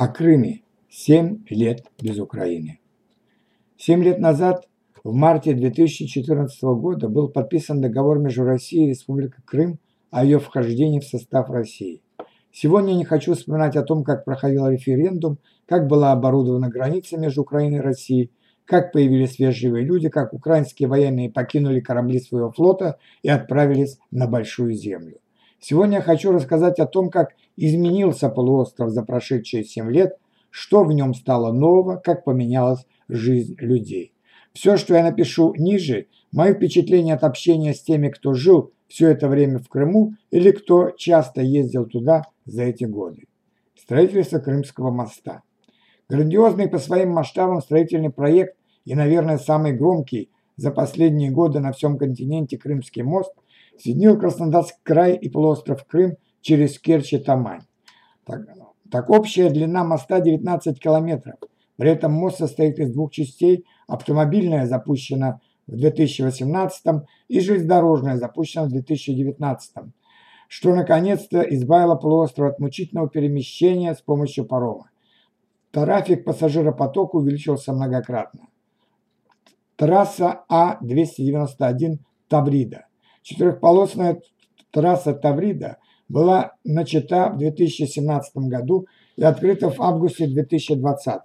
О Крыме. Семь лет без Украины. Семь лет назад, в марте 2014 года, был подписан договор между Россией и Республикой Крым о ее вхождении в состав России. Сегодня не хочу вспоминать о том, как проходил референдум, как была оборудована граница между Украиной и Россией, как появились свежие люди, как украинские военные покинули корабли своего флота и отправились на Большую Землю. Сегодня я хочу рассказать о том, как изменился полуостров за прошедшие 7 лет, что в нем стало нового, как поменялась жизнь людей. Все, что я напишу ниже, мои впечатления от общения с теми, кто жил все это время в Крыму или кто часто ездил туда за эти годы. Строительство Крымского моста. Грандиозный по своим масштабам строительный проект и, наверное, самый громкий за последние годы на всем континенте Крымский мост – соединил Краснодарский край и полуостров Крым через Керчь и Тамань. Так, так общая длина моста 19 километров. При этом мост состоит из двух частей. Автомобильная запущена в 2018 и железнодорожная запущена в 2019 что наконец-то избавило полуостров от мучительного перемещения с помощью парома. Трафик пассажиропотока увеличился многократно. Трасса А-291 Таврида. Четырехполосная трасса Таврида была начата в 2017 году и открыта в августе 2020.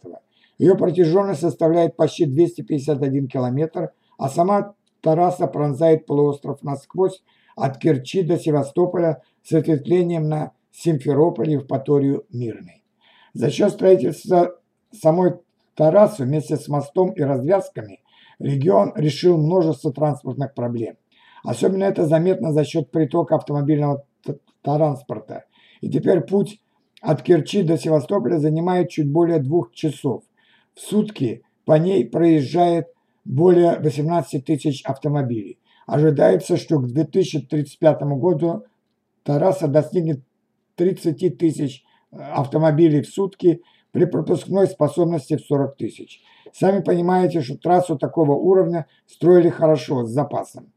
Ее протяженность составляет почти 251 километр, а сама трасса пронзает полуостров насквозь от Керчи до Севастополя с ответвлением на Симферополь и Евпаторию Мирный. За счет строительства самой трассы вместе с мостом и развязками регион решил множество транспортных проблем. Особенно это заметно за счет притока автомобильного транспорта. И теперь путь от Керчи до Севастополя занимает чуть более двух часов. В сутки по ней проезжает более 18 тысяч автомобилей. Ожидается, что к 2035 году трасса достигнет 30 тысяч э, автомобилей в сутки при пропускной способности в 40 тысяч. Сами понимаете, что трассу такого уровня строили хорошо, с запасом.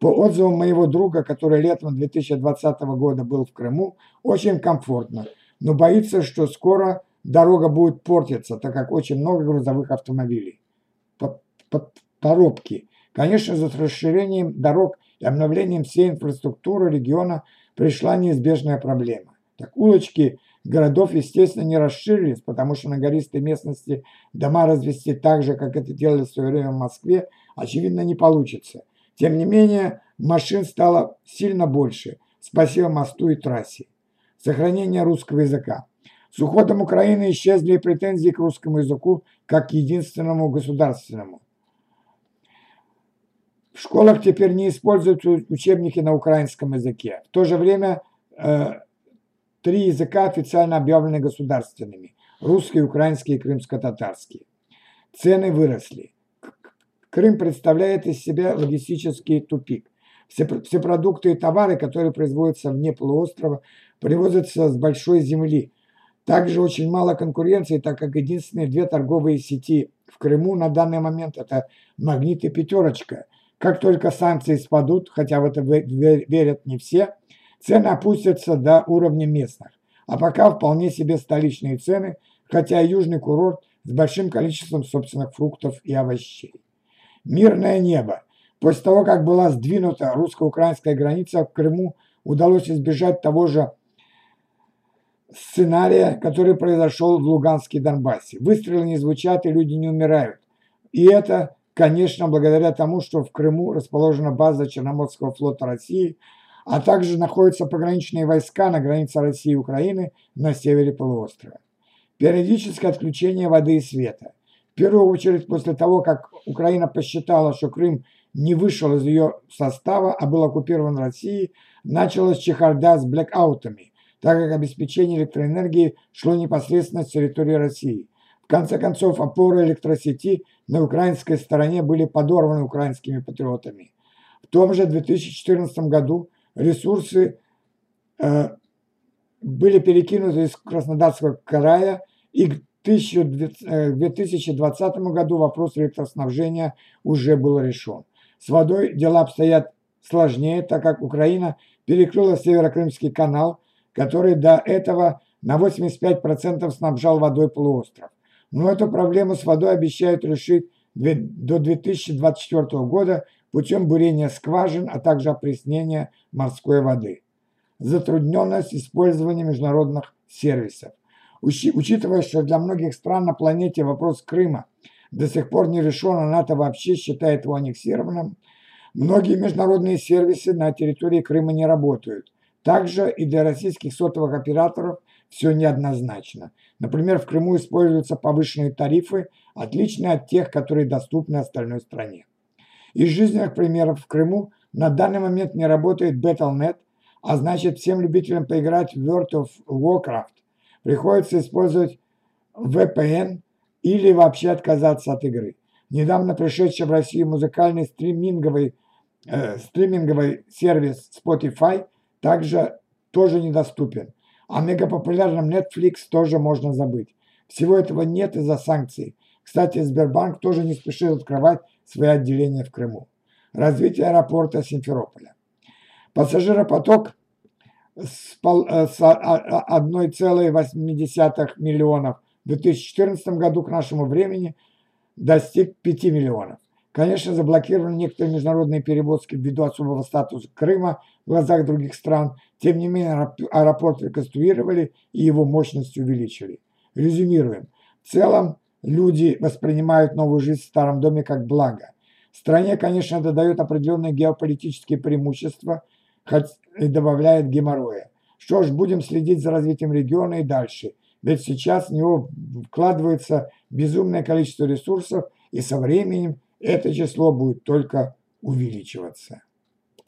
По отзывам моего друга, который летом 2020 года был в Крыму, очень комфортно, но боится, что скоро дорога будет портиться, так как очень много грузовых автомобилей. Торопки. Конечно, за расширением дорог и обновлением всей инфраструктуры региона пришла неизбежная проблема. Так улочки городов, естественно, не расширились, потому что на гористой местности дома развести так же, как это делали в свое время в Москве, очевидно, не получится. Тем не менее, машин стало сильно больше, спасибо мосту и трассе. Сохранение русского языка. С уходом Украины исчезли претензии к русскому языку как к единственному государственному. В школах теперь не используются учебники на украинском языке. В то же время э, три языка официально объявлены государственными. Русский, украинский и крымско-татарский. Цены выросли. Крым представляет из себя логистический тупик. Все, все продукты и товары, которые производятся вне полуострова, привозятся с большой земли. Также очень мало конкуренции, так как единственные две торговые сети в Крыму на данный момент это «Магнит» и «Пятерочка». Как только санкции спадут, хотя в это верят не все, цены опустятся до уровня местных. А пока вполне себе столичные цены, хотя южный курорт с большим количеством собственных фруктов и овощей. Мирное небо. После того, как была сдвинута русско-украинская граница в Крыму, удалось избежать того же сценария, который произошел в Луганске и Донбассе. Выстрелы не звучат, и люди не умирают. И это, конечно, благодаря тому, что в Крыму расположена база Черноморского флота России, а также находятся пограничные войска на границе России и Украины на севере полуострова. Периодическое отключение воды и света первую очередь после того, как Украина посчитала, что Крым не вышел из ее состава, а был оккупирован Россией, началась чехарда с блэкаутами, так как обеспечение электроэнергии шло непосредственно с территории России. В конце концов, опоры электросети на украинской стороне были подорваны украинскими патриотами. В том же 2014 году ресурсы э, были перекинуты из Краснодарского края и 2020 э, году вопрос электроснабжения уже был решен. С водой дела обстоят сложнее, так как Украина перекрыла Северокрымский канал, который до этого на 85% снабжал водой полуостров. Но эту проблему с водой обещают решить до 2024 года путем бурения скважин, а также опреснения морской воды. Затрудненность использования международных сервисов. Учитывая, что для многих стран на планете вопрос Крыма до сих пор не решен, а НАТО вообще считает его аннексированным, многие международные сервисы на территории Крыма не работают. Также и для российских сотовых операторов все неоднозначно. Например, в Крыму используются повышенные тарифы, отличные от тех, которые доступны остальной стране. Из жизненных примеров в Крыму на данный момент не работает Battle.net, а значит всем любителям поиграть в World of Warcraft приходится использовать VPN или вообще отказаться от игры. Недавно пришедший в Россию музыкальный стриминговый, э, стриминговый сервис Spotify также тоже недоступен. О мегапопулярном Netflix тоже можно забыть. Всего этого нет из-за санкций. Кстати, Сбербанк тоже не спешит открывать свои отделения в Крыму. Развитие аэропорта Симферополя. Пассажиропоток с 1,8 миллионов в 2014 году к нашему времени достиг 5 миллионов. Конечно, заблокированы некоторые международные перевозки ввиду особого статуса Крыма в глазах других стран. Тем не менее, аэропорт реконструировали и его мощность увеличили. Резюмируем. В целом, люди воспринимают новую жизнь в старом доме как благо. Стране, конечно, это дает определенные геополитические преимущества, хоть и добавляет геморроя. Что ж, будем следить за развитием региона и дальше. Ведь сейчас в него вкладывается безумное количество ресурсов, и со временем это число будет только увеличиваться.